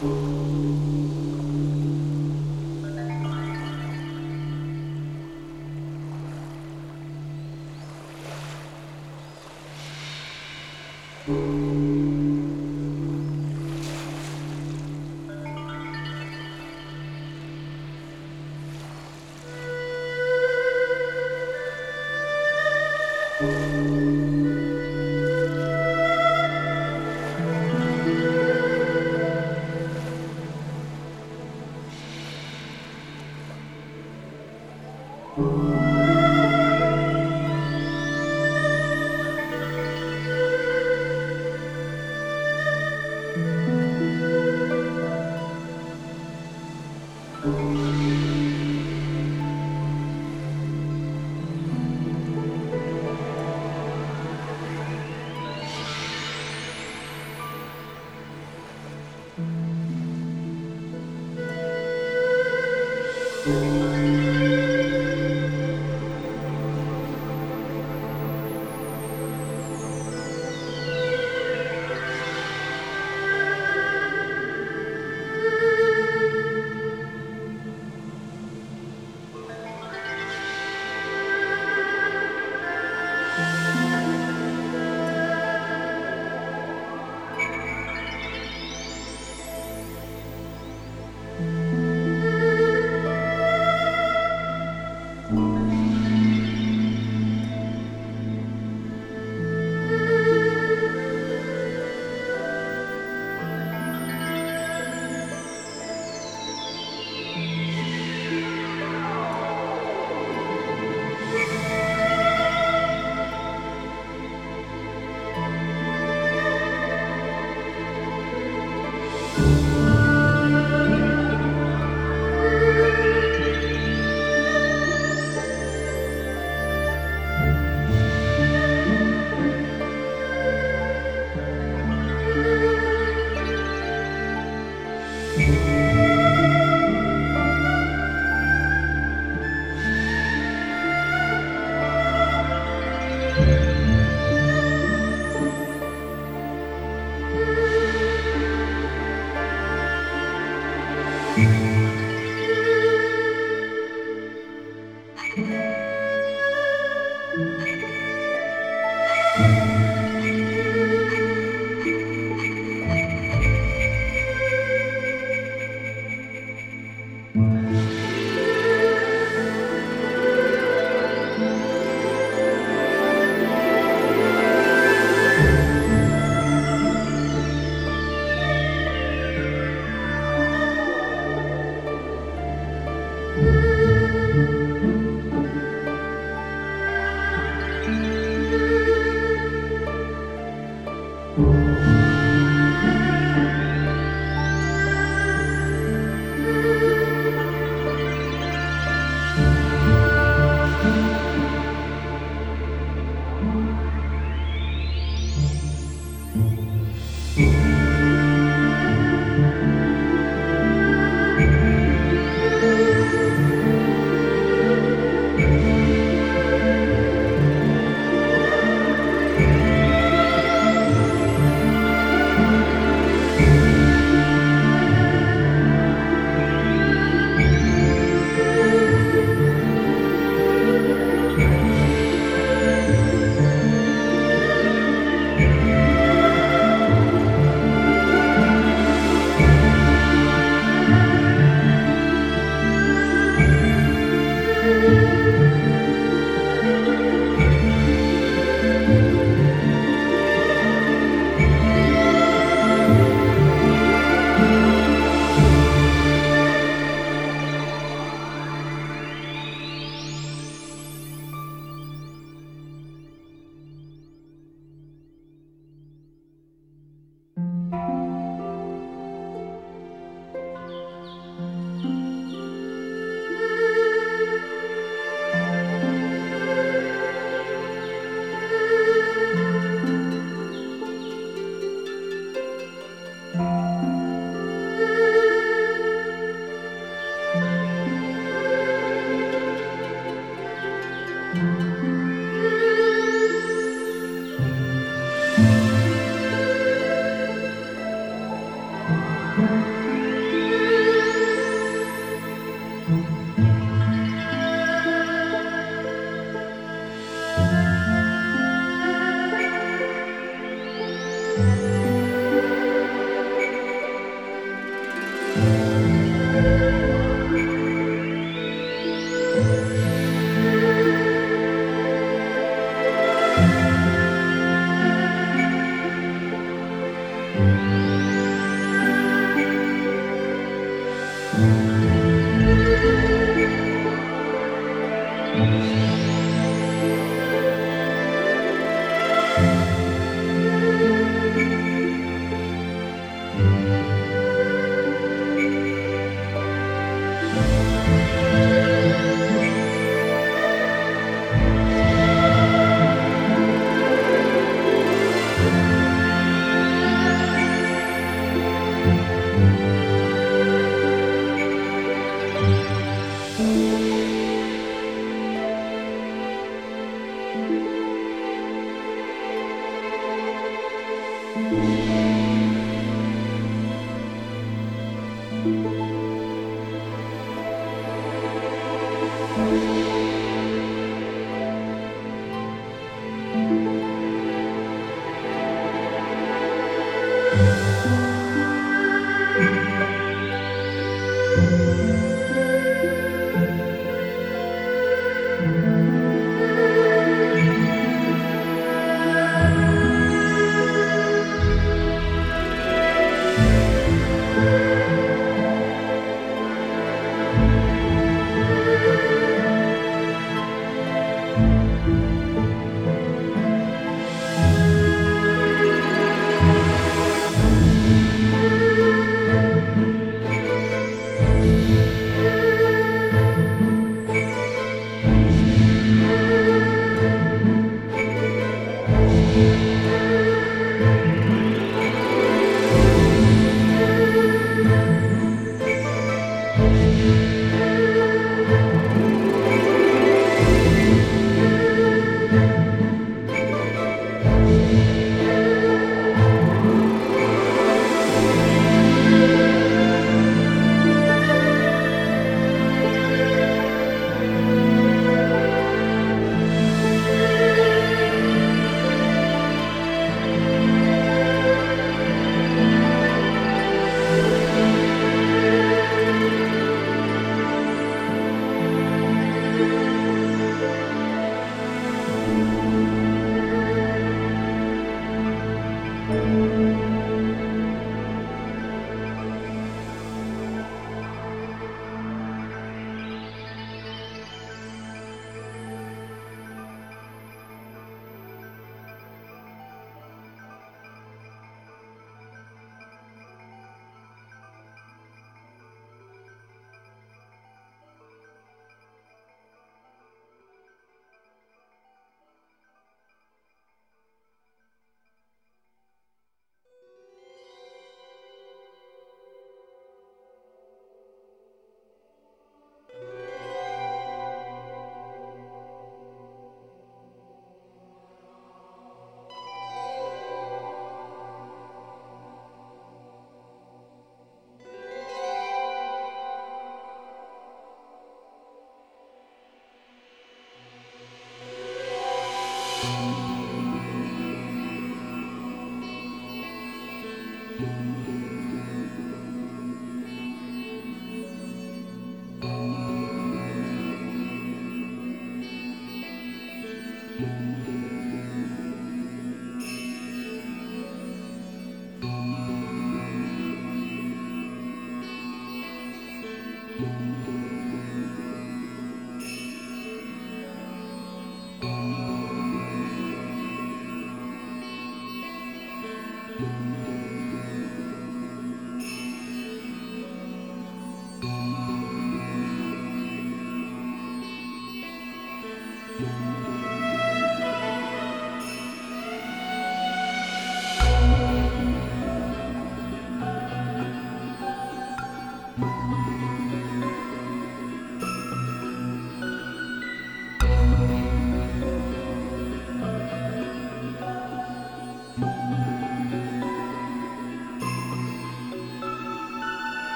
Thank you.